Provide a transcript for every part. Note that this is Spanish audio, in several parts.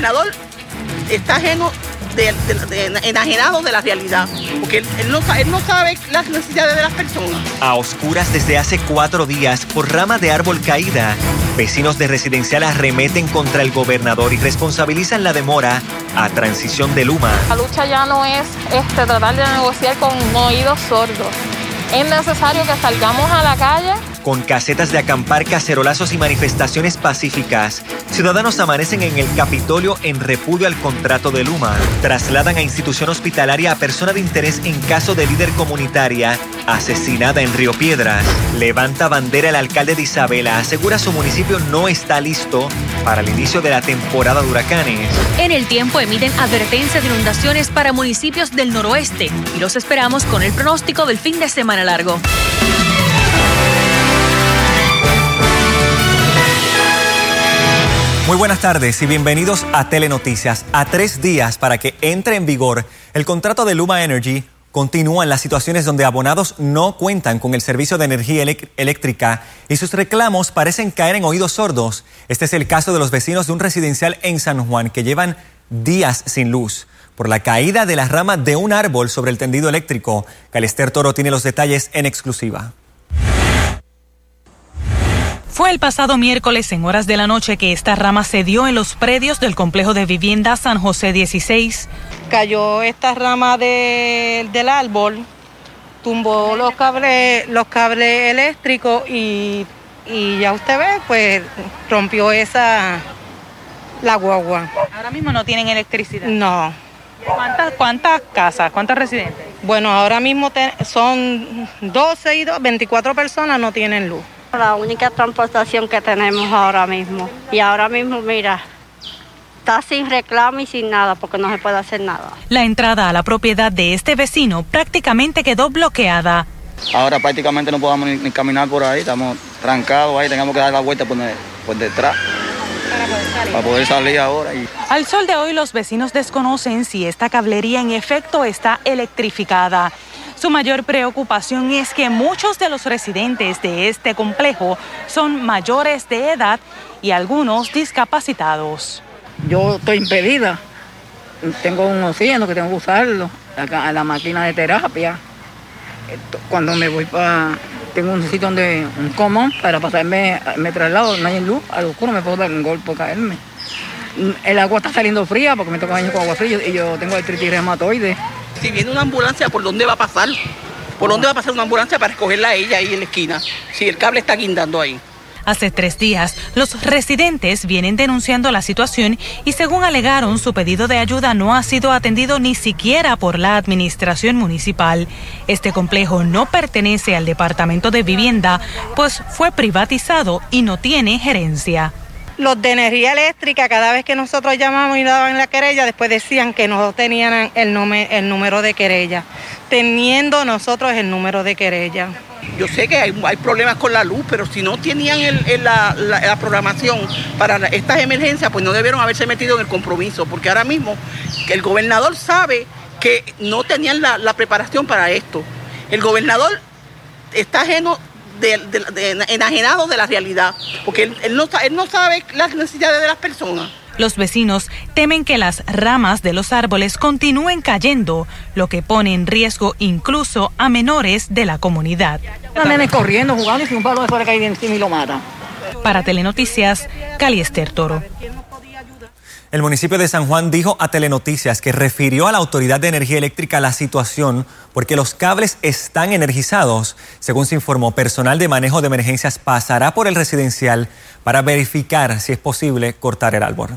gobernador está ajeno de, enajenado de la realidad, porque él, no, él no sabe las necesidades de las personas. A oscuras desde hace cuatro días, por rama de árbol caída, vecinos de residencial arremeten contra el gobernador y responsabilizan la demora a transición de Luma. La lucha ya no es este, tratar de negociar con oídos sordos. Es necesario que salgamos a la calle con casetas de acampar, cacerolazos y manifestaciones pacíficas, ciudadanos amanecen en el Capitolio en repudio al contrato de Luma. Trasladan a institución hospitalaria a persona de interés en caso de líder comunitaria asesinada en Río Piedras. Levanta bandera el alcalde de Isabela, asegura su municipio no está listo para el inicio de la temporada de huracanes. En el tiempo emiten advertencia de inundaciones para municipios del noroeste y los esperamos con el pronóstico del fin de semana largo. Muy buenas tardes y bienvenidos a Telenoticias. A tres días para que entre en vigor el contrato de Luma Energy, continúan las situaciones donde abonados no cuentan con el servicio de energía eléctrica y sus reclamos parecen caer en oídos sordos. Este es el caso de los vecinos de un residencial en San Juan que llevan días sin luz por la caída de las ramas de un árbol sobre el tendido eléctrico. Calester Toro tiene los detalles en exclusiva. Fue el pasado miércoles en horas de la noche que esta rama se dio en los predios del complejo de vivienda San José 16. Cayó esta rama del árbol, tumbó los cables, los cables eléctricos y, ya usted ve, pues rompió esa la guagua. Ahora mismo no tienen electricidad. No. ¿Cuántas, cuántas casas, cuántos residentes? Bueno, ahora mismo son 12 y 24 personas no tienen luz. La única transportación que tenemos ahora mismo. Y ahora mismo, mira, está sin reclamo y sin nada porque no se puede hacer nada. La entrada a la propiedad de este vecino prácticamente quedó bloqueada. Ahora prácticamente no podemos ni, caminar por ahí, estamos trancados ahí, tenemos que dar la vuelta por, detrás. Para poder salir. Para poder salir ahora. Al sol de hoy los vecinos desconocen si esta cablería en efecto está electrificada. Su mayor preocupación es que muchos de los residentes de este complejo son mayores de edad y algunos discapacitados. Yo estoy impedida. Tengo un oxígeno que tengo que usarlo, a la máquina de terapia. Cuando me voy para... Tengo un sitio donde un común para pasarme, me traslado, no hay luz, al oscuro me puedo dar un golpe, caerme. El agua está saliendo fría porque me toca baño con agua fría y yo tengo artritis reumatoide si viene una ambulancia, ¿por dónde va a pasar? ¿Por dónde va a pasar una ambulancia para escogerla a ella ahí en la esquina? Si el cable está guindando ahí. Hace tres días, los residentes vienen denunciando la situación y según alegaron, su pedido de ayuda no ha sido atendido ni siquiera por la administración municipal. Este complejo no pertenece al Departamento de Vivienda, pues fue privatizado y no tiene gerencia. Los de energía eléctrica, cada vez que nosotros llamamos y daban la querella, después decían que no tenían el, el número de querella, teniendo nosotros el número de querella. Yo sé que hay, problemas con la luz, pero si no tenían la, programación para estas emergencias, pues no debieron haberse metido en el compromiso, porque ahora mismo el gobernador sabe que no tenían la preparación para esto. El gobernador está ajeno de, enajenado de la realidad, porque él, no, él no sabe las necesidades de las personas. Los vecinos temen que las ramas de los árboles continúen cayendo, lo que pone en riesgo incluso a menores de la comunidad. corriendo, jugando y si un palo de fuera cae encima y lo mata. Para Telenoticias, Caliester Toro. El municipio de San Juan dijo a Telenoticias que refirió a la Autoridad de Energía Eléctrica la situación porque los cables están energizados. Según se informó, personal de manejo de emergencias pasará por el residencial para verificar si es posible cortar el árbol.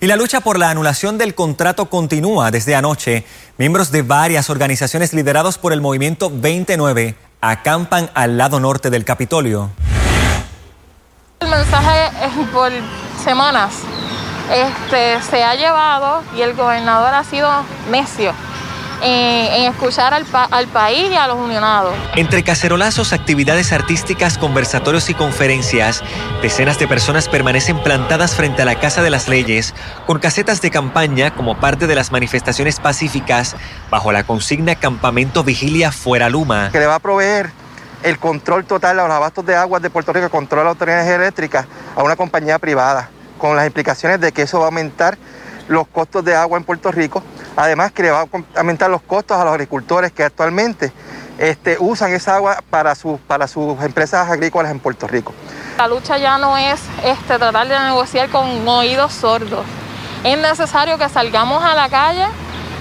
Y la lucha por la anulación del contrato continúa desde anoche. Miembros de varias organizaciones liderados por el movimiento 29 acampan al lado norte del Capitolio. El mensaje es por semanas este, se ha llevado y el gobernador ha sido necio. En, escuchar al, al, país y a los unionados. Entre cacerolazos, actividades artísticas, conversatorios y conferencias, decenas de personas permanecen plantadas frente a la Casa de las Leyes con casetas de campaña como parte de las manifestaciones pacíficas bajo la consigna Campamento Vigilia Fuera Luma. Que le va a proveer el control total a los abastos de aguas de Puerto Rico, control de autoridades eléctricas a una compañía privada con las implicaciones de que eso va a aumentar los costos de agua en Puerto Rico, además que le va a aumentar los costos a los agricultores que actualmente este, usan esa agua para, sus empresas agrícolas en Puerto Rico. La lucha ya no es este, tratar de negociar con oídos sordos. Es necesario que salgamos a la calle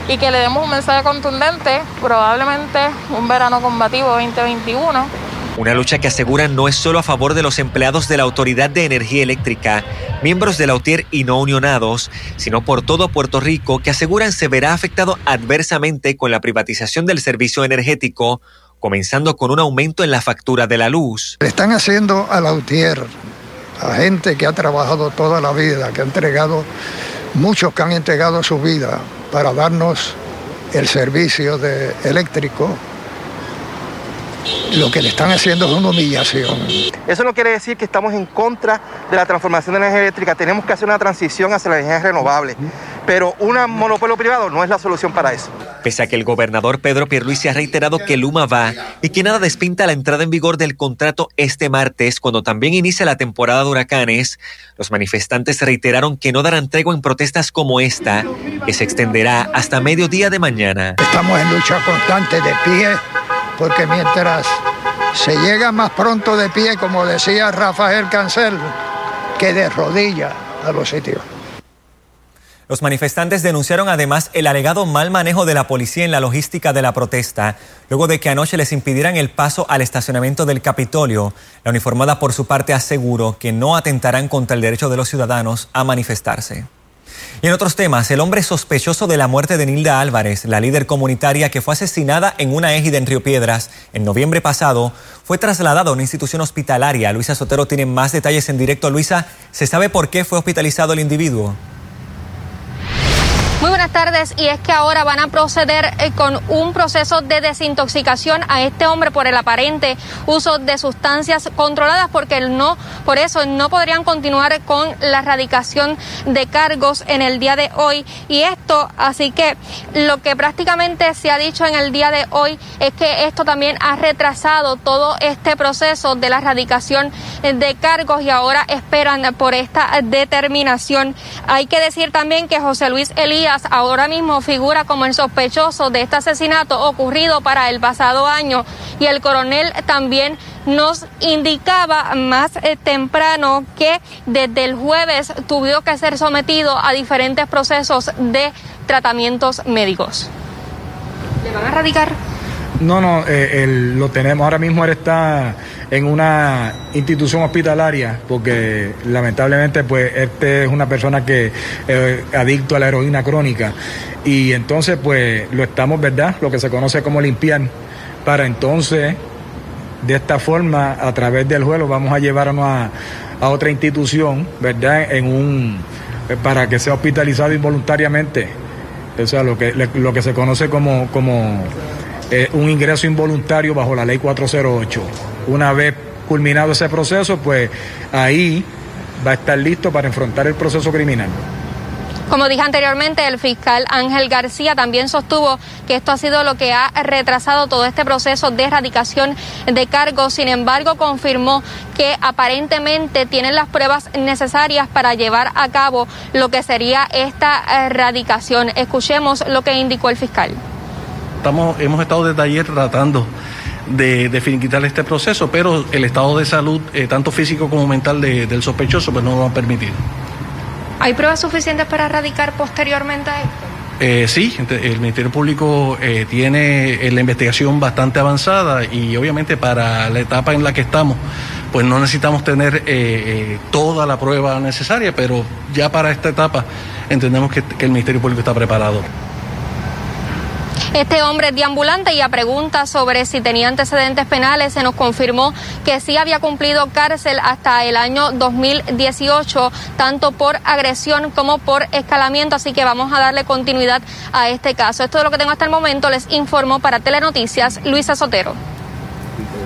y que le demos un mensaje contundente, probablemente un verano combativo 2021. Una lucha que aseguran no es solo a favor de los empleados de la Autoridad de Energía Eléctrica, miembros de la UTIER y no unionados, sino por todo Puerto Rico que aseguran se verá afectado adversamente con la privatización del servicio energético, comenzando con un aumento en la factura de la luz. Están haciendo a la UTIER, a gente que ha trabajado toda la vida, que ha entregado, muchos que han entregado su vida para darnos el servicio de eléctrico, lo que le están haciendo es una humillación. Eso no quiere decir que estamos en contra de la transformación de la energía eléctrica. Tenemos que hacer una transición hacia la energía renovable. Pero un monopolio privado no es la solución para eso. Pese a que el gobernador Pedro Pierluisi ha reiterado que Luma va y que nada despinta la entrada en vigor del contrato este martes, cuando también inicia la temporada de huracanes, los manifestantes reiteraron que no darán tregua en protestas como esta, que se extenderá hasta mediodía de mañana. Estamos en lucha constante de pie, porque mientras se llega más pronto de pie, como decía Rafael Cancel, que de rodillas a los sitios. Los manifestantes denunciaron además el alegado mal manejo de la policía en la logística de la protesta, luego de que anoche les impidieran el paso al estacionamiento del Capitolio. La uniformada por su parte aseguró que no atentarán contra el derecho de los ciudadanos a manifestarse. Y en otros temas, el hombre sospechoso de la muerte de Nilda Álvarez, la líder comunitaria que fue asesinada en una égida en Río Piedras en noviembre pasado, fue trasladado a una institución hospitalaria. Luisa Sotero tiene más detalles en directo. Luisa, ¿se sabe por qué fue hospitalizado el individuo? Muy buenas tardes y es que ahora van a proceder eh, con un proceso de desintoxicación a este hombre por el aparente uso de sustancias controladas porque no por eso no podrían continuar con la erradicación de cargos en el día de hoy y esto así que lo que prácticamente se ha dicho en el día de hoy es que esto también ha retrasado todo este proceso de la erradicación de cargos y ahora esperan por esta determinación. Hay que decir también que José Luis Elías ahora mismo figura como el sospechoso de este asesinato ocurrido para el pasado año y el coronel también nos indicaba más eh, temprano que desde el jueves tuvo que ser sometido a diferentes procesos de tratamientos médicos. ¿Le van a radicar? No, no, eh, lo tenemos. Ahora mismo él está en una institución hospitalaria porque lamentablemente pues este es una persona que eh, adicto a la heroína crónica y entonces pues lo estamos, ¿verdad? Lo que se conoce como limpiar para entonces de esta forma a través del juego vamos a llevarnos a, a otra institución, ¿verdad? En un para que sea hospitalizado involuntariamente. O sea, lo que, lo que se conoce como, como eh, un ingreso involuntario bajo la ley 408. Una vez culminado ese proceso, pues ahí va a estar listo para enfrentar el proceso criminal. Como dije anteriormente, el fiscal Ángel García también sostuvo que esto ha sido lo que ha retrasado todo este proceso de erradicación de cargos. Sin embargo, confirmó que aparentemente tienen las pruebas necesarias para llevar a cabo lo que sería esta erradicación. Escuchemos lo que indicó el fiscal. Estamos, hemos estado desde ayer tratando de, de finiquitar este proceso, pero el estado de salud, eh, tanto físico como mental del sospechoso, pues no lo va a permitir. ¿Hay pruebas suficientes para erradicar posteriormente a esto? Eh, sí, el Ministerio Público eh, tiene la investigación bastante avanzada y obviamente para la etapa en la que estamos, pues no necesitamos tener toda la prueba necesaria, pero ya para esta etapa entendemos que el Ministerio Público está preparado. Este hombre es deambulante y a preguntas sobre si tenía antecedentes penales se nos confirmó que sí había cumplido cárcel hasta el año 2018, tanto por agresión como por escalamiento, así que vamos a darle continuidad a este caso. Esto es lo que tengo hasta el momento, les informo para Telenoticias Luisa Sotero.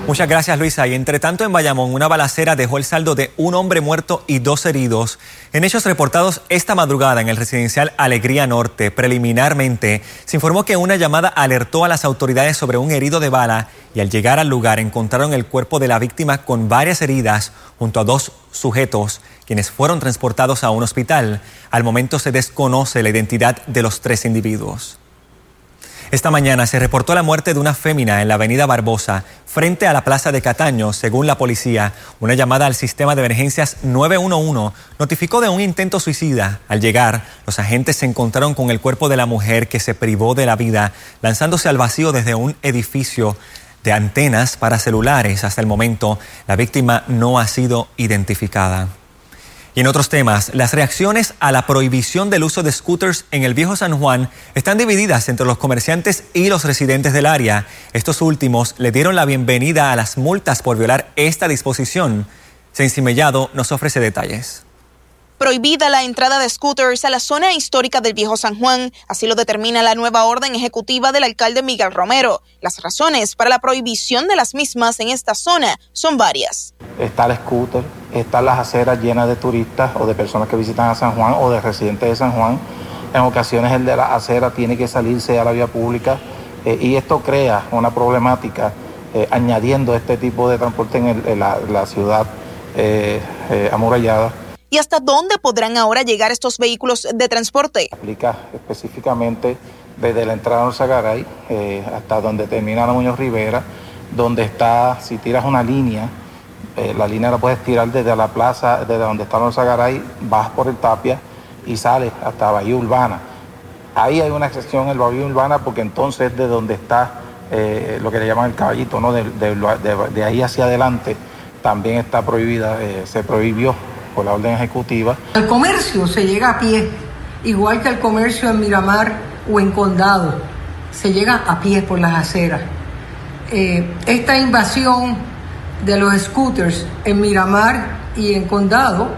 Muchas gracias, Luisa. Y entre tanto, en Bayamón, una balacera dejó el saldo de un hombre muerto y dos heridos. En hechos reportados esta madrugada en el residencial Alegría Norte, preliminarmente, se informó que una llamada alertó a las autoridades sobre un herido de bala y al llegar al lugar encontraron el cuerpo de la víctima con varias heridas junto a dos sujetos quienes fueron transportados a un hospital. Al momento se desconoce la identidad de los tres individuos. Esta mañana se reportó la muerte de una fémina en la avenida Barbosa, frente a la plaza de Cataño. Según la policía, una llamada al sistema de emergencias 911 notificó de un intento suicida. Al llegar, los agentes se encontraron con el cuerpo de la mujer que se privó de la vida, lanzándose al vacío desde un edificio de antenas para celulares. Hasta el momento, la víctima no ha sido identificada. Y en otros temas, las reacciones a la prohibición del uso de scooters en el viejo San Juan están divididas entre los comerciantes y los residentes del área. Estos últimos le dieron la bienvenida a las multas por violar esta disposición. Sensi Mellado nos ofrece detalles prohibida la entrada de scooters a la zona histórica del Viejo San Juan. Así lo determina la nueva orden ejecutiva del alcalde Miguel Romero. Las razones para la prohibición de las mismas en esta zona son varias. Está el scooter, están las aceras llenas de turistas o de personas que visitan a San Juan o de residentes de San Juan. En ocasiones el de la acera tiene que salirse a la vía pública eh, y esto crea una problemática eh, añadiendo este tipo de transporte en, la, ciudad eh, amurallada ¿Y hasta dónde podrán ahora llegar estos vehículos de transporte? Aplica específicamente desde la entrada de Zagaray eh, hasta donde termina la Muñoz Rivera, donde está, si tiras una línea, eh, la línea la puedes tirar desde la plaza, desde donde está los Zagaray, vas por el Tapia y sales hasta Bahía Urbana. Ahí hay una excepción en el Bahía Urbana porque entonces de donde está eh, lo que le llaman el caballito, ¿no? de, ahí hacia adelante también está prohibida, se prohibió la orden ejecutiva. El comercio se llega a pie, igual que el comercio en Miramar o en Condado, se llega a pie por las aceras. Eh, esta invasión de los scooters en Miramar y en Condado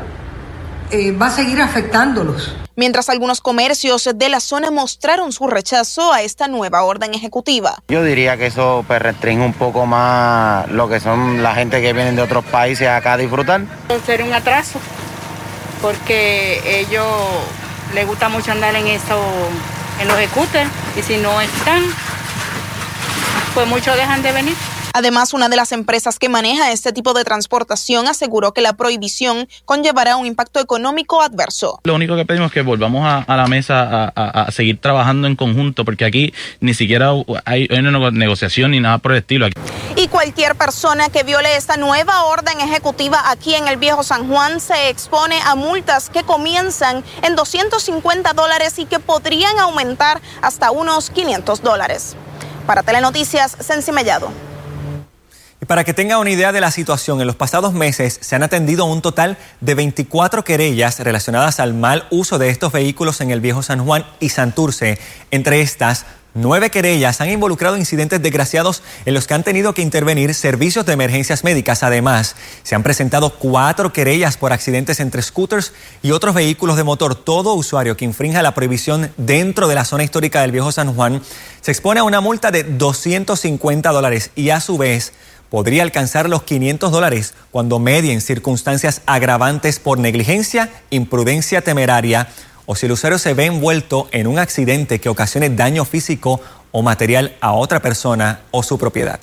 eh, va a seguir afectándolos mientras algunos comercios de la zona mostraron su rechazo a esta nueva orden ejecutiva. Yo diría que eso pues, restringe un poco más lo que son la gente que vienen de otros países acá a disfrutar. Sería un atraso, porque ellos les gusta mucho andar en eso, en los scooters, y si no están, pues muchos dejan de venir. Además, una de las empresas que maneja este tipo de transportación aseguró que la prohibición conllevará un impacto económico adverso. Lo único que pedimos es que volvamos a, la mesa a, seguir trabajando en conjunto, porque aquí ni siquiera hay, una negociación ni nada por el estilo. Y cualquier persona que viole esta nueva orden ejecutiva aquí en el Viejo San Juan se expone a multas que comienzan en 250 dólares y que podrían aumentar hasta unos 500 dólares. Para Telenoticias, Sensi Mellado. Y para que tenga una idea de la situación, en los pasados meses se han atendido un total de 24 querellas relacionadas al mal uso de estos vehículos en el Viejo San Juan y Santurce. Entre estas, nueve querellas han involucrado incidentes desgraciados en los que han tenido que intervenir servicios de emergencias médicas. Además, se han presentado cuatro querellas por accidentes entre scooters y otros vehículos de motor. Todo usuario que infrinja la prohibición dentro de la zona histórica del Viejo San Juan se expone a una multa de 250 dólares y a su vez podría alcanzar los 500 dólares cuando medien circunstancias agravantes por negligencia, imprudencia temeraria o si el usuario se ve envuelto en un accidente que ocasione daño físico o material a otra persona o su propiedad.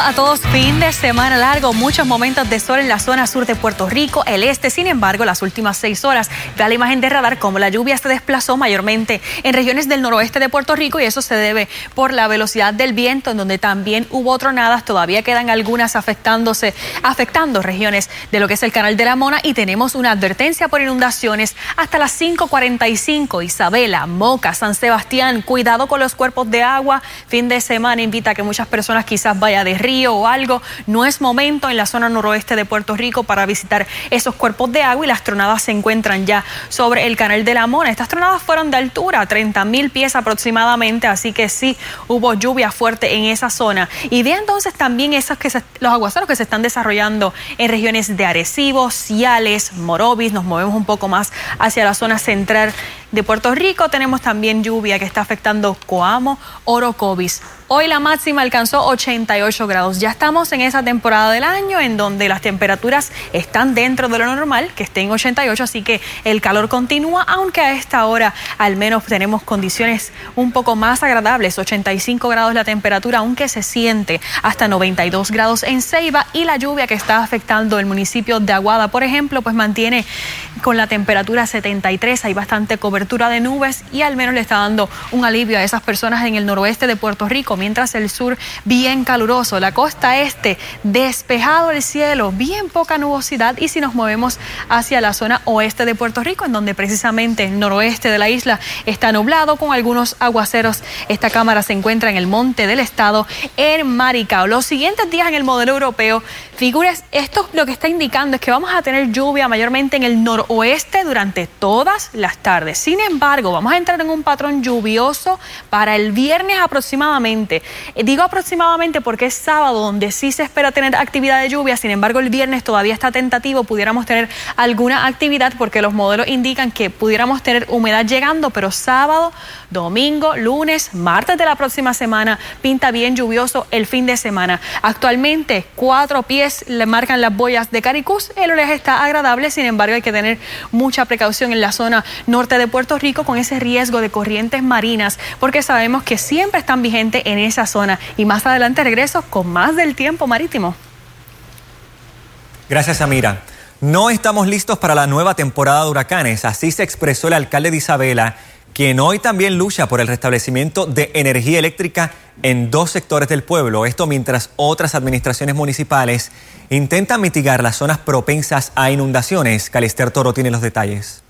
A todos. Fin de semana largo, muchos momentos de sol en la zona sur de Puerto Rico, el este. Sin embargo, las últimas seis horas, vea la imagen de radar como la lluvia se desplazó mayormente en regiones del noroeste de Puerto Rico y eso se debe por la velocidad del viento, en donde también hubo tronadas. Todavía quedan algunas afectándose, afectando regiones de lo que es el canal de la Mona y tenemos una advertencia por inundaciones hasta las 5:45. Isabela, Moca, San Sebastián, cuidado con los cuerpos de agua. Fin de semana invita a que muchas personas quizás vaya de río o algo, no es momento en la zona noroeste de Puerto Rico para visitar esos cuerpos de agua y las tronadas se encuentran ya sobre el canal de la Mona. Estas tronadas fueron de altura, 30 mil pies aproximadamente, así que sí hubo lluvia fuerte en esa zona. Y de entonces también esos que los aguaceros que se están desarrollando en regiones de Arecibo, Ciales, Morovis, nos movemos un poco más hacia la zona central de Puerto Rico. Tenemos también lluvia que está afectando Coamo, Orocovis. Hoy la máxima alcanzó 88 grados. Ya estamos en esa temporada del año en donde las temperaturas están dentro de lo normal, que estén 88, así que el calor continúa, aunque a esta hora al menos tenemos condiciones un poco más agradables. 85 grados la temperatura, aunque se siente hasta 92 grados en Ceiba y la lluvia que está afectando el municipio de Aguada, por ejemplo, pues mantiene con la temperatura 73, hay bastante cobertura de nubes y al menos le está dando un alivio a esas personas en el noroeste de Puerto Rico mientras el sur bien caluroso, la costa este despejado el cielo, bien poca nubosidad y si nos movemos hacia la zona oeste de Puerto Rico, en donde precisamente el noroeste de la isla está nublado con algunos aguaceros. Esta cámara se encuentra en el monte del estado en Maricao. Los siguientes días en el modelo europeo, figures, esto lo que está indicando es que vamos a tener lluvia mayormente en el noroeste durante todas las tardes. Sin embargo, vamos a entrar en un patrón lluvioso para el viernes aproximadamente. Eh, digo aproximadamente porque es sábado donde sí se espera tener actividad de lluvia, sin embargo el viernes todavía está tentativo, pudiéramos tener alguna actividad porque los modelos indican que pudiéramos tener humedad llegando, pero sábado, domingo, lunes, martes de la próxima semana pinta bien lluvioso el fin de semana. Actualmente cuatro pies le marcan las boyas de Caricús, el oleaje está agradable, sin embargo hay que tener mucha precaución en la zona norte de Puerto Rico con ese riesgo de corrientes marinas porque sabemos que siempre están vigentes en esa zona. Y más adelante regreso con más del tiempo marítimo. Gracias, Amira. No estamos listos para la nueva temporada de huracanes, así se expresó el alcalde de Isabela, quien hoy también lucha por el restablecimiento de energía eléctrica en dos sectores del pueblo. Esto mientras otras administraciones municipales intentan mitigar las zonas propensas a inundaciones. Calister Toro tiene los detalles.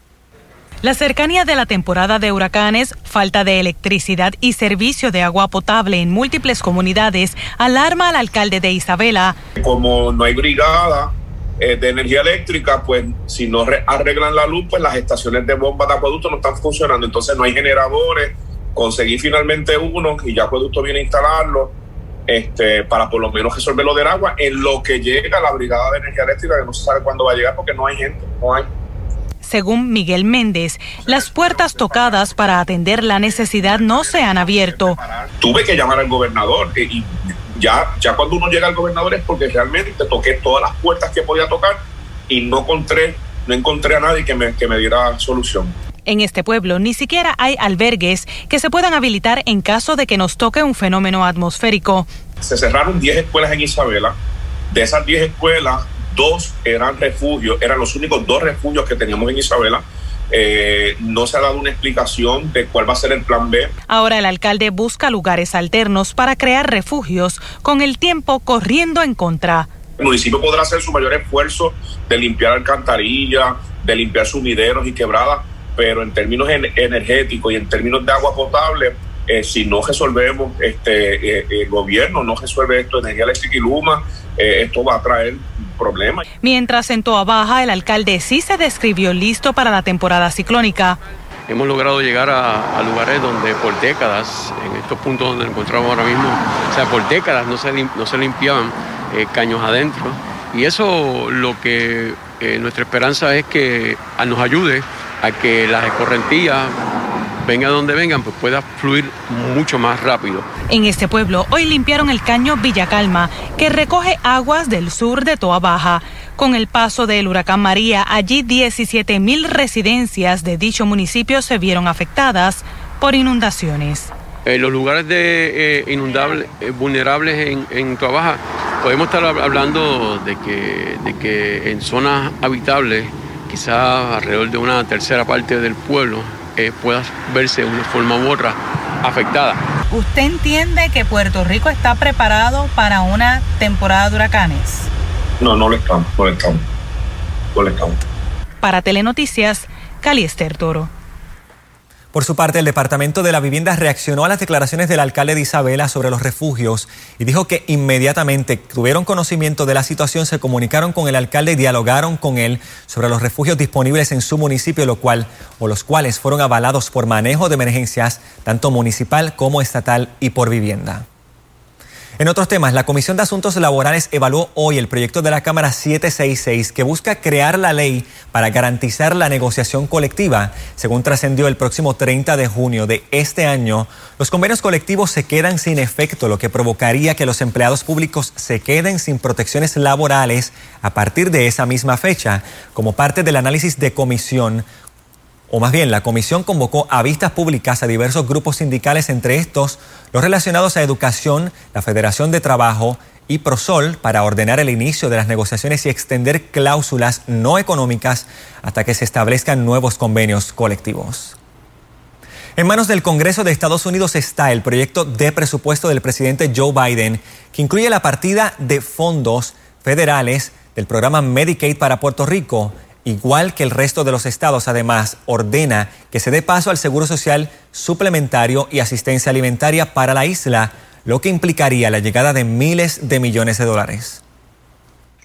La cercanía de la temporada de huracanes, falta de electricidad y servicio de agua potable en múltiples comunidades alarma al alcalde de Isabela. Como no hay brigada eh, de energía eléctrica, pues si no arreglan la luz, pues las estaciones de bombas de acueducto no están funcionando. Entonces no hay generadores. Conseguí finalmente uno y ya acueducto viene a instalarlo. Este, para por lo menos resolver lo del agua en lo que llega la brigada de energía eléctrica, que no se sabe cuándo va a llegar porque no hay gente, no hay. Según Miguel Méndez, las puertas tocadas para atender la necesidad no se han abierto. Tuve que llamar al gobernador eh, y ya, ya cuando uno llega al gobernador es porque realmente toqué todas las puertas que podía tocar y no encontré, no encontré a nadie que me, que me diera solución. En este pueblo ni siquiera hay albergues que se puedan habilitar en caso de que nos toque un fenómeno atmosférico. Se cerraron 10 escuelas en Isabela. De esas 10 escuelas, dos eran refugios, eran los únicos dos refugios que teníamos en Isabela. Eh, no se ha dado una explicación de cuál va a ser el plan B. Ahora el alcalde busca lugares alternos para crear refugios, con el tiempo corriendo en contra. El municipio podrá hacer su mayor esfuerzo de limpiar alcantarillas, de limpiar sumideros y quebradas, pero en términos energéticos y en términos de agua potable, eh, si no resolvemos, este, eh, el gobierno no resuelve esto, energía eléctrica y Luma, esto va a traer problema. Mientras en Toa Baja el alcalde sí se describió listo para la temporada ciclónica. Hemos logrado llegar a, lugares donde por décadas, en estos puntos donde nos encontramos ahora mismo, o sea, por décadas no se, no se limpiaban eh, caños adentro. Y eso lo que eh, nuestra esperanza es que nos ayude a que las escorrentías venga donde vengan, pues pueda fluir mucho más rápido. En este pueblo hoy limpiaron el caño Villa Calma, que recoge aguas del sur de Toa Baja. Con el paso del huracán María, allí 17 mil residencias de dicho municipio se vieron afectadas por inundaciones. En los lugares de eh, inundables, eh, vulnerables en, en Toa Baja, podemos estar hablando de que, de que en zonas habitables, quizás alrededor de una tercera parte del pueblo, pueda verse de una forma u otra afectada. ¿Usted entiende que Puerto Rico está preparado para una temporada de huracanes? No, no lo estamos, no lo estamos. No lo estamos. Para Telenoticias, Cali Esther Toro. Por su parte, el Departamento de la Vivienda reaccionó a las declaraciones del alcalde de Isabela sobre los refugios y dijo que inmediatamente tuvieron conocimiento de la situación, se comunicaron con el alcalde y dialogaron con él sobre los refugios disponibles en su municipio, lo cual o los cuales fueron avalados por manejo de emergencias tanto municipal como estatal y por vivienda. En otros temas, la Comisión de Asuntos Laborales evaluó hoy el proyecto de la Cámara 766 que busca crear la ley para garantizar la negociación colectiva. Según trascendió el próximo 30 de junio de este año, los convenios colectivos se quedan sin efecto, lo que provocaría que los empleados públicos se queden sin protecciones laborales a partir de esa misma fecha. Como parte del análisis de comisión, o más bien la comisión convocó a vistas públicas a diversos grupos sindicales, entre estos los relacionados a educación, la Federación de Trabajo y Prosol, para ordenar el inicio de las negociaciones y extender cláusulas no económicas hasta que se establezcan nuevos convenios colectivos. En manos del Congreso de Estados Unidos está el proyecto de presupuesto del presidente Joe Biden, que incluye la partida de fondos federales del programa Medicaid para Puerto Rico igual que el resto de los estados, además ordena que se dé paso al Seguro Social suplementario y asistencia alimentaria para la isla, lo que implicaría la llegada de miles de millones de dólares.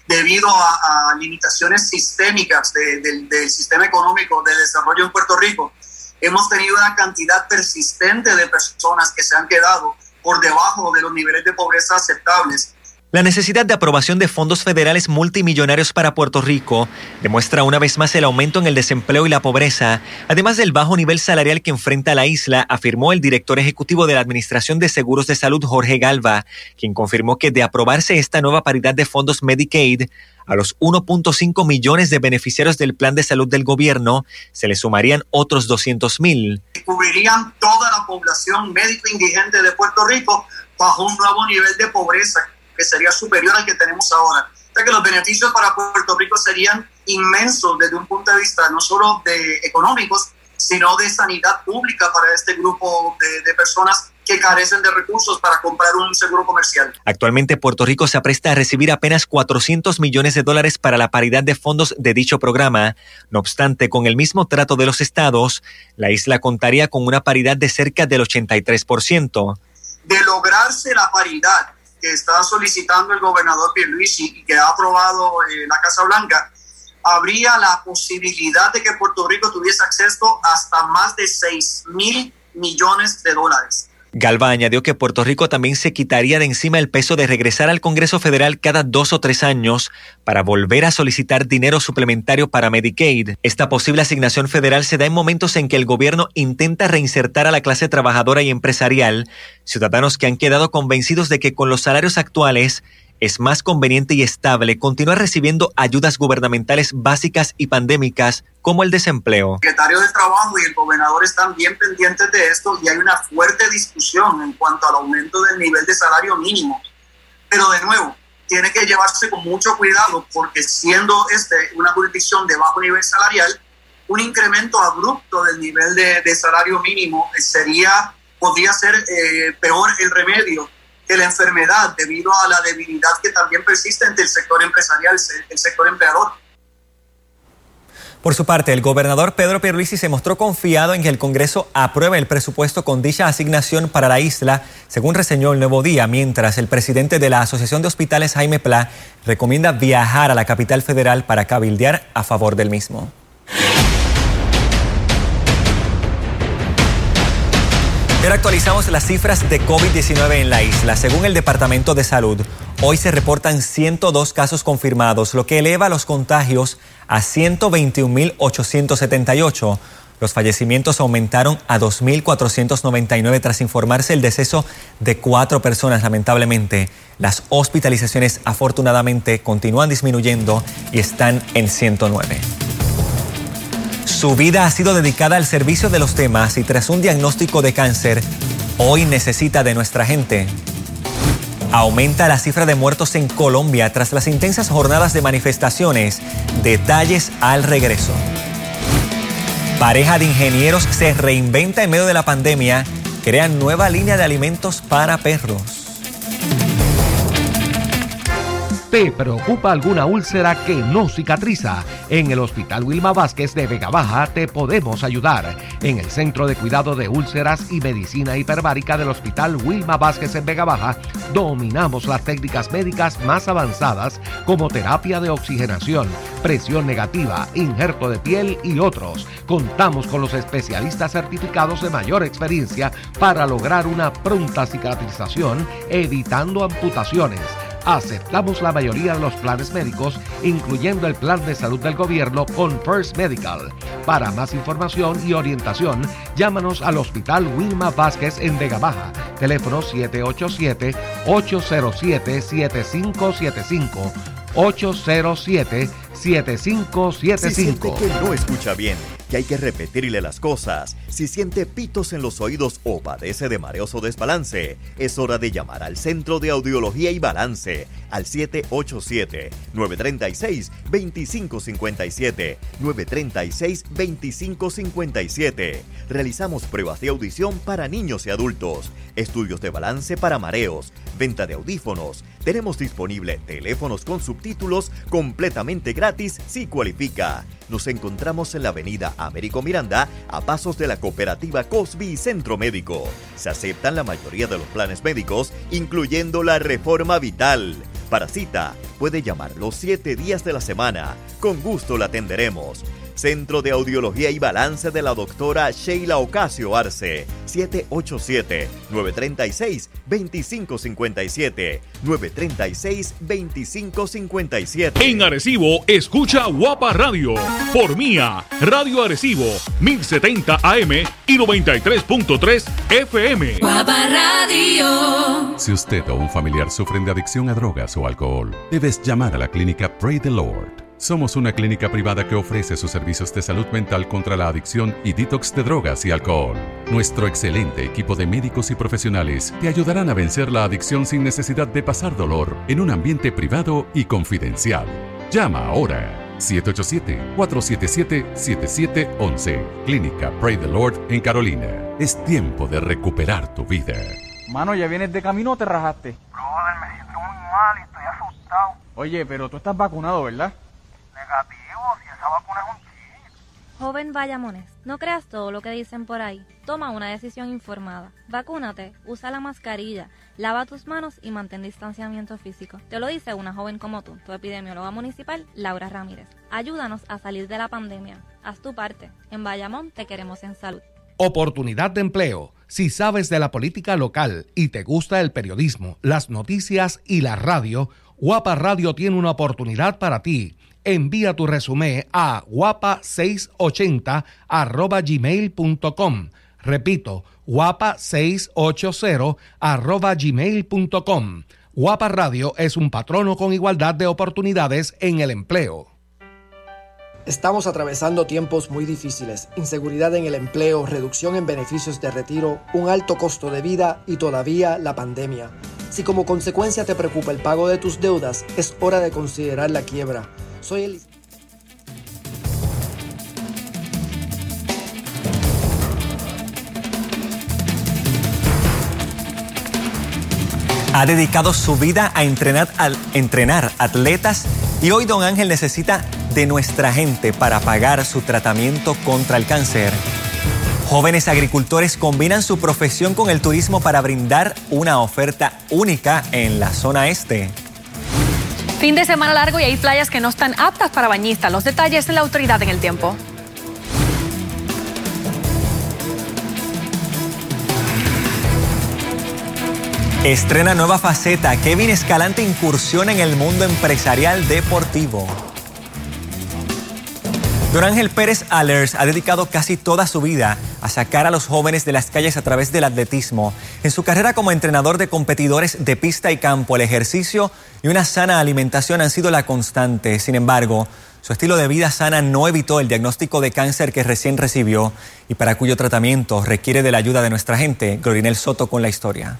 Debido a, limitaciones sistémicas del sistema económico de desarrollo en Puerto Rico, hemos tenido una cantidad persistente de personas que se han quedado por debajo de los niveles de pobreza aceptables la necesidad de aprobación de fondos federales multimillonarios para Puerto Rico demuestra una vez más el aumento en el desempleo y la pobreza, además del bajo nivel salarial que enfrenta la isla, afirmó el director ejecutivo de la Administración de Seguros de Salud, Jorge Galva, quien confirmó que de aprobarse esta nueva paridad de fondos Medicaid, a los 1.5 millones de beneficiarios del plan de salud del gobierno se le sumarían otros 200 mil. Cubrirían toda la población médico indigente de Puerto Rico bajo un nuevo nivel de pobreza que sería superior al que tenemos ahora. O sea que los beneficios para Puerto Rico serían inmensos desde un punto de vista no solo de económicos, sino de sanidad pública para este grupo de, de, personas que carecen de recursos para comprar un seguro comercial. Actualmente Puerto Rico se apresta a recibir apenas 400 millones de dólares para la paridad de fondos de dicho programa. No obstante, con el mismo trato de los estados, la isla contaría con una paridad de cerca del 83%. De lograrse la paridad que está solicitando el gobernador Pierluisi y que ha aprobado eh, la Casa Blanca, habría la posibilidad de que Puerto Rico tuviese acceso hasta más de 6 mil millones de dólares. Galva añadió que Puerto Rico también se quitaría de encima el peso de regresar al Congreso Federal cada dos o tres años para volver a solicitar dinero suplementario para Medicaid. Esta posible asignación federal se da en momentos en que el gobierno intenta reinsertar a la clase trabajadora y empresarial, ciudadanos que han quedado convencidos de que con los salarios actuales es más conveniente y estable continuar recibiendo ayudas gubernamentales básicas y pandémicas como el desempleo. El secretario de Trabajo y el gobernador están bien pendientes de esto y hay una fuerte discusión en cuanto al aumento del nivel de salario mínimo. Pero de nuevo, tiene que llevarse con mucho cuidado porque siendo este una jurisdicción de bajo nivel salarial, un incremento abrupto del nivel de, salario mínimo sería, podría ser eh, peor el remedio que la enfermedad debido a la debilidad que también persiste entre el sector empresarial, el sector empleador. Por su parte, el gobernador Pedro Pierluisi se mostró confiado en que el Congreso apruebe el presupuesto con dicha asignación para la isla, según reseñó el Nuevo Día, mientras el presidente de la Asociación de Hospitales, Jaime Pla, recomienda viajar a la capital federal para cabildear a favor del mismo. Ahora actualizamos las cifras de COVID-19 en la isla. Según el Departamento de Salud, hoy se reportan 102 casos confirmados, lo que eleva los contagios a 121.878. Los fallecimientos aumentaron a 2.499 tras informarse el deceso de cuatro personas, lamentablemente. Las hospitalizaciones afortunadamente continúan disminuyendo y están en 109. Su vida ha sido dedicada al servicio de los demás y tras un diagnóstico de cáncer, hoy necesita de nuestra gente. Aumenta la cifra de muertos en Colombia tras las intensas jornadas de manifestaciones. Detalles al regreso. Pareja de ingenieros se reinventa en medio de la pandemia, crean nueva línea de alimentos para perros. ¿Te preocupa alguna úlcera que no cicatriza? En el Hospital Wilma Vázquez de Vega Baja te podemos ayudar. En el Centro de Cuidado de Úlceras y Medicina Hiperbárica del Hospital Wilma Vázquez en Vega Baja, dominamos las técnicas médicas más avanzadas como terapia de oxigenación, presión negativa, injerto de piel y otros. Contamos con los especialistas certificados de mayor experiencia para lograr una pronta cicatrización, evitando amputaciones aceptamos la mayoría de los planes médicos, incluyendo el plan de salud del gobierno con First Medical. Para más información y orientación, llámanos al Hospital Wilma Vázquez en Vega. Teléfono 787-807-7575. 807-7575. Si que no escucha bien que hay que repetirle las cosas. Si siente pitos en los oídos o padece de mareos o desbalance, es hora de llamar al Centro de Audiología y Balance al 787-936-2557. 936-2557. Realizamos pruebas de audición para niños y adultos, estudios de balance para mareos, venta de audífonos. Tenemos disponible teléfonos con subtítulos completamente gratis si cualifica. Nos encontramos en la avenida Américo Miranda, a pasos de la cooperativa Cosby Centro Médico. Se aceptan la mayoría de los planes médicos, incluyendo la reforma vital. Para cita, puede llamar los siete días de la semana. Con gusto la atenderemos. Centro de Audiología y Balance de la doctora Sheila Ocasio Arce, 787-936-2557, 936-2557. En Arecibo, escucha Guapa Radio, por Mía, Radio Arecibo, 1070 AM y 93.3 FM. Guapa Radio. Si usted o un familiar sufren de adicción a drogas o alcohol, debes llamar a la clínica Pray the Lord. Somos una clínica privada que ofrece sus servicios de salud mental contra la adicción y detox de drogas y alcohol. Nuestro excelente equipo de médicos y profesionales te ayudarán a vencer la adicción sin necesidad de pasar dolor en un ambiente privado y confidencial. Llama ahora 787-477-7711. Clínica Pray the Lord en Carolina. Es tiempo de recuperar tu vida. Mano, ¿ya vienes de camino o te rajaste? Brother, me siento muy mal y estoy asustado. Oye, pero tú estás vacunado, ¿verdad? Negativo, si esa vacuna es un chip. Joven Bayamones, no creas todo lo que dicen por ahí. Toma una decisión informada. Vacúnate, usa la mascarilla, lava tus manos y mantén distanciamiento físico. Te lo dice una joven como tú, tu epidemióloga municipal, Laura Ramírez. Ayúdanos a salir de la pandemia. Haz tu parte. En Bayamón te queremos en salud. Oportunidad de empleo. Si sabes de la política local y te gusta el periodismo, las noticias y la radio, Guapa Radio tiene una oportunidad para ti. Envía tu resumen a guapa680 arroba gmail.com. Repito, guapa680 arroba gmail.com. Guapa Radio es un patrono con igualdad de oportunidades en el empleo. Estamos atravesando tiempos muy difíciles, inseguridad en el empleo, reducción en beneficios de retiro, un alto costo de vida y todavía la pandemia. Si como consecuencia te preocupa el pago de tus deudas, es hora de considerar la quiebra. Soy el... Ha dedicado su vida a entrenar, a entrenar atletas y hoy Don Ángel necesita de nuestra gente para pagar su tratamiento contra el cáncer. Jóvenes agricultores combinan su profesión con el turismo para brindar una oferta única en la zona este. Fin de semana largo y hay playas que no están aptas para bañistas. Los detalles de la autoridad en el tiempo. Estrena nueva faceta. Kevin Escalante incursiona en el mundo empresarial deportivo. Don Ángel Pérez Allers ha dedicado casi toda su vida a sacar a los jóvenes de las calles a través del atletismo. En su carrera como entrenador de competidores de pista y campo, el ejercicio y una sana alimentación han sido la constante. Sin embargo, su estilo de vida sana no evitó el diagnóstico de cáncer que recién recibió y para cuyo tratamiento requiere de la ayuda de nuestra gente. Glorinel Soto con la historia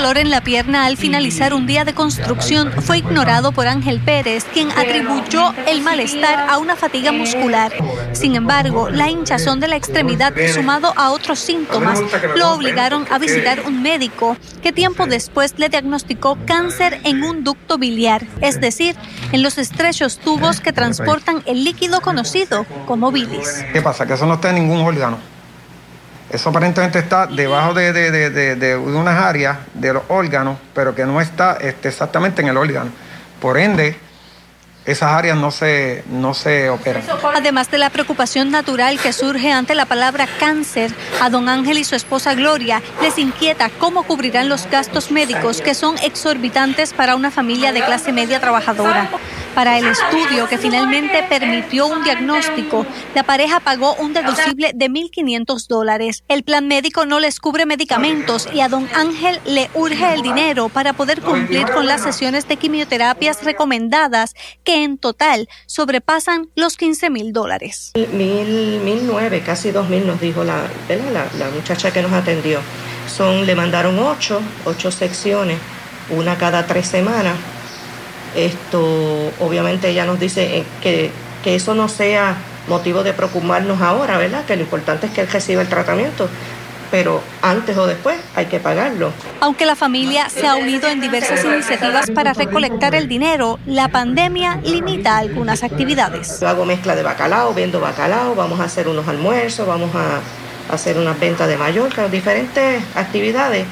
dolor en la pierna al finalizar un día de construcción fue ignorado por Ángel Pérez, quien atribuyó el malestar a una fatiga muscular. Sin embargo, la hinchazón de la extremidad, sumado a otros síntomas, lo obligaron a visitar un médico que tiempo después le diagnosticó cáncer en un ducto biliar, es decir, en los estrechos tubos que transportan el líquido conocido como bilis. ¿Qué pasa? Que eso no está en ningún órgano. Eso aparentemente está debajo de, de, unas áreas de los órganos, pero que no está este, exactamente en el órgano. Por ende, esas áreas no se, no se operan. Además de la preocupación natural que surge ante la palabra cáncer, a don Ángel y su esposa Gloria les inquieta cómo cubrirán los gastos médicos que son exorbitantes para una familia de clase media trabajadora. Para el estudio que finalmente permitió un diagnóstico, la pareja pagó un deducible de 1.500 dólares. El plan médico no les cubre medicamentos y a don Ángel le urge el dinero para poder cumplir con las sesiones de quimioterapias recomendadas, que en total sobrepasan los 15 mil dólares. Mil, mil nueve, casi dos mil nos dijo la, la, muchacha que nos atendió. Son, le mandaron ocho, ocho secciones, una cada tres semanas esto, obviamente ella nos dice eh, que, que eso no sea motivo de preocuparnos ahora, ¿verdad? Que lo importante es que él reciba el tratamiento, pero antes o después hay que pagarlo. Aunque la familia se ha unido en diversas iniciativas para recolectar el dinero, la pandemia limita algunas actividades. Yo hago mezcla de bacalao, vendo bacalao, vamos a hacer unos almuerzos, vamos a hacer unas ventas de Mallorca, diferentes actividades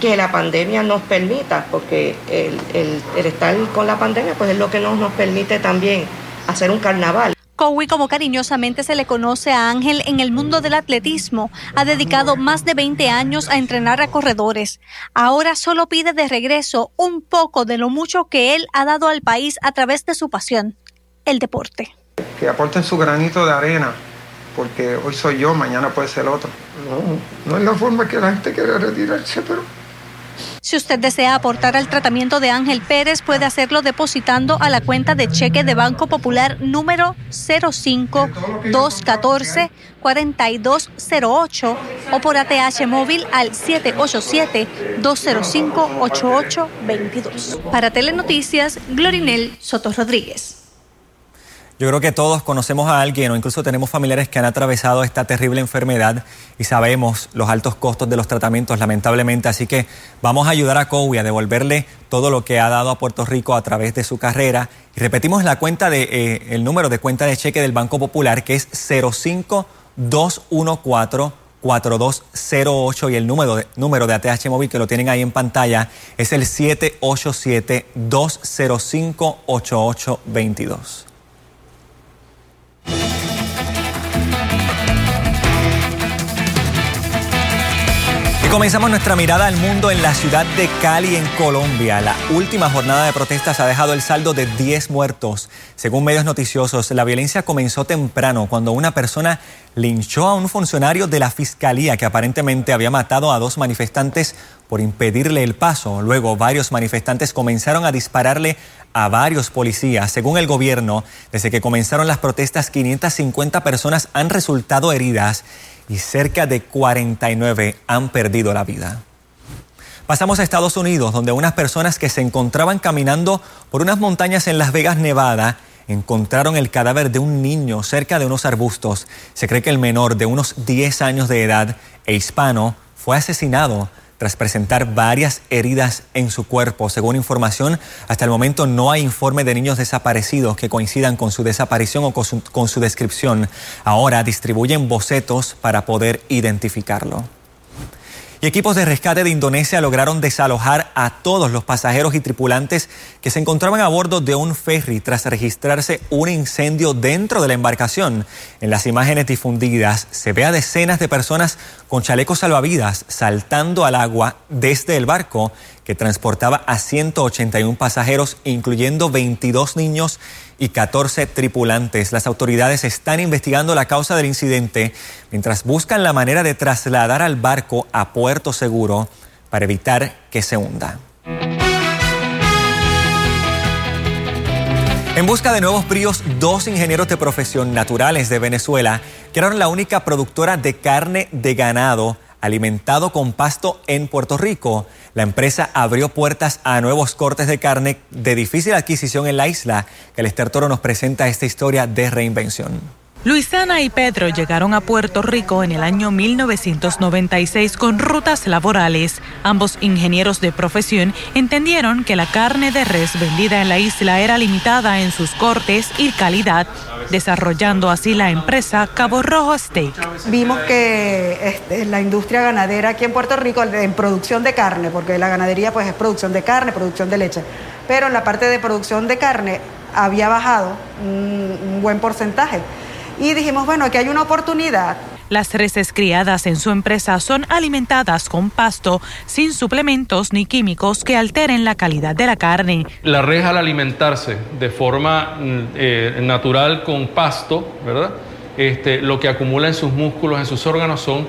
que la pandemia nos permita, porque el, estar con la pandemia pues es lo que nos, nos permite también hacer un carnaval. Cowie, como cariñosamente se le conoce a Ángel en el mundo del atletismo, ha dedicado más de 20 años a entrenar a corredores. Ahora solo pide de regreso un poco de lo mucho que él ha dado al país a través de su pasión, el deporte. Que aporten su granito de arena, porque hoy soy yo, mañana puede ser otro. No, no es la forma que la gente quiere retirarse, pero si usted desea aportar al tratamiento de Ángel Pérez, puede hacerlo depositando a la cuenta de cheque de Banco Popular número 05214 4208 o por ATH móvil al 787-205-8822. Para Telenoticias, Glorinel Soto Rodríguez. Yo creo que todos conocemos a alguien o incluso tenemos familiares que han atravesado esta terrible enfermedad y sabemos los altos costos de los tratamientos, lamentablemente. Así que vamos a ayudar a Cowie a devolverle todo lo que ha dado a Puerto Rico a través de su carrera. Y repetimos la cuenta de, eh, el número de cuenta de cheque del Banco Popular, que es 05214 4208 y el número de, número de ATH móvil que lo tienen ahí en pantalla es el 787 205 8822. Comenzamos nuestra mirada al mundo en la ciudad de Cali, en Colombia. La última jornada de protestas ha dejado el saldo de 10 muertos. Según medios noticiosos, la violencia comenzó temprano cuando una persona linchó a un funcionario de la fiscalía que aparentemente había matado a dos manifestantes por impedirle el paso. Luego, varios manifestantes comenzaron a dispararle a varios policías. Según el gobierno, desde que comenzaron las protestas, 550 personas han resultado heridas y cerca de 49 han perdido la vida. Pasamos a Estados Unidos, donde unas personas que se encontraban caminando por unas montañas en Las Vegas, Nevada, encontraron el cadáver de un niño cerca de unos arbustos. Se cree que el menor de unos 10 años de edad e hispano fue asesinado tras presentar varias heridas en su cuerpo. Según información, hasta el momento no hay informe de niños desaparecidos que coincidan con su desaparición o con su, descripción. Ahora distribuyen bocetos para poder identificarlo. Y equipos de rescate de Indonesia lograron desalojar a todos los pasajeros y tripulantes que se encontraban a bordo de un ferry tras registrarse un incendio dentro de la embarcación. En las imágenes difundidas se ve a decenas de personas con chalecos salvavidas saltando al agua desde el barco que transportaba a 181 pasajeros, incluyendo 22 niños y 14 tripulantes. Las autoridades están investigando la causa del incidente mientras buscan la manera de trasladar al barco a puerto seguro para evitar que se hunda. En busca de nuevos bríos, dos ingenieros de profesión naturales de Venezuela crearon la única productora de carne de ganado alimentado con pasto en Puerto Rico, la empresa abrió puertas a nuevos cortes de carne de difícil adquisición en la isla. El Toro nos presenta esta historia de reinvención. Luisana y Pedro llegaron a Puerto Rico en el año 1996 con rutas laborales. Ambos ingenieros de profesión entendieron que la carne de res vendida en la isla era limitada en sus cortes y calidad, desarrollando así la empresa Cabo Rojo Steak. Vimos que este, la industria ganadera aquí en Puerto Rico, en producción de carne, porque la ganadería pues es producción de carne, producción de leche, pero en la parte de producción de carne había bajado un buen porcentaje y dijimos, bueno, aquí hay una oportunidad. Las reses criadas en su empresa son alimentadas con pasto sin suplementos ni químicos que alteren la calidad de la carne. La res al alimentarse de forma mm, eh, natural con pasto, ¿verdad? Este, lo que acumula en sus músculos, en sus órganos son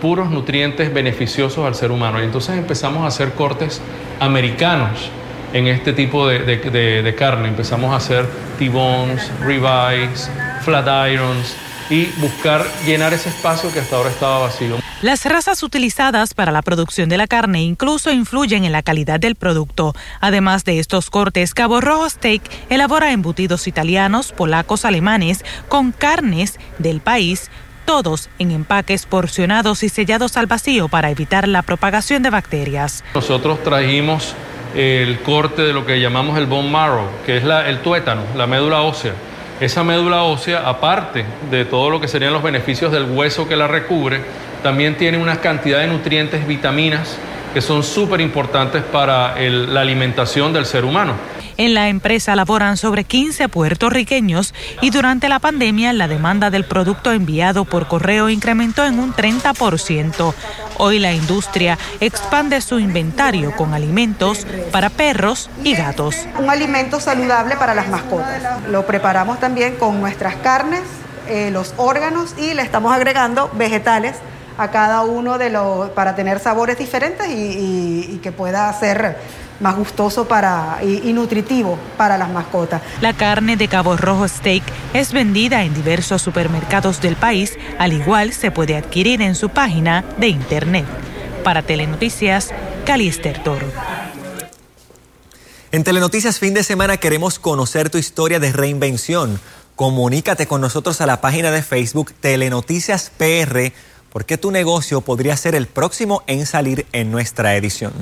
puros nutrientes beneficiosos al ser humano. Y entonces empezamos a hacer cortes americanos en este tipo de, de carne. Empezamos a hacer T-bones, ribeyes, flat irons y buscar llenar ese espacio que hasta ahora estaba vacío. Las razas utilizadas para la producción de la carne incluso influyen en la calidad del producto. Además de estos cortes, Cabo Rojo Steak elabora embutidos italianos, polacos, alemanes con carnes del país todos en empaques porcionados y sellados al vacío para evitar la propagación de bacterias. Nosotros trajimos el corte de lo que llamamos el bone marrow, que es el tuétano, la médula ósea esa médula ósea, aparte de todo lo que serían los beneficios del hueso que la recubre, también tiene una cantidad de nutrientes, vitaminas, que son súper importantes para la alimentación del ser humano. En la empresa laboran sobre 15 puertorriqueños y durante la pandemia la demanda del producto enviado por correo incrementó en un 30%. Hoy la industria expande su inventario con alimentos para perros y gatos. Un alimento saludable para las mascotas. Lo preparamos también con nuestras carnes, eh, los órganos y le estamos agregando vegetales a cada uno de los para tener sabores diferentes y que pueda ser más gustoso para, y, nutritivo para las mascotas. La carne de Cabo Rojo Steak es vendida en diversos supermercados del país, al igual se puede adquirir en su página de internet. Para Telenoticias, Calister Toro. En Telenoticias fin de semana queremos conocer tu historia de reinvención. Comunícate con nosotros a la página de Facebook Telenoticias PR porque tu negocio podría ser el próximo en salir en nuestra edición.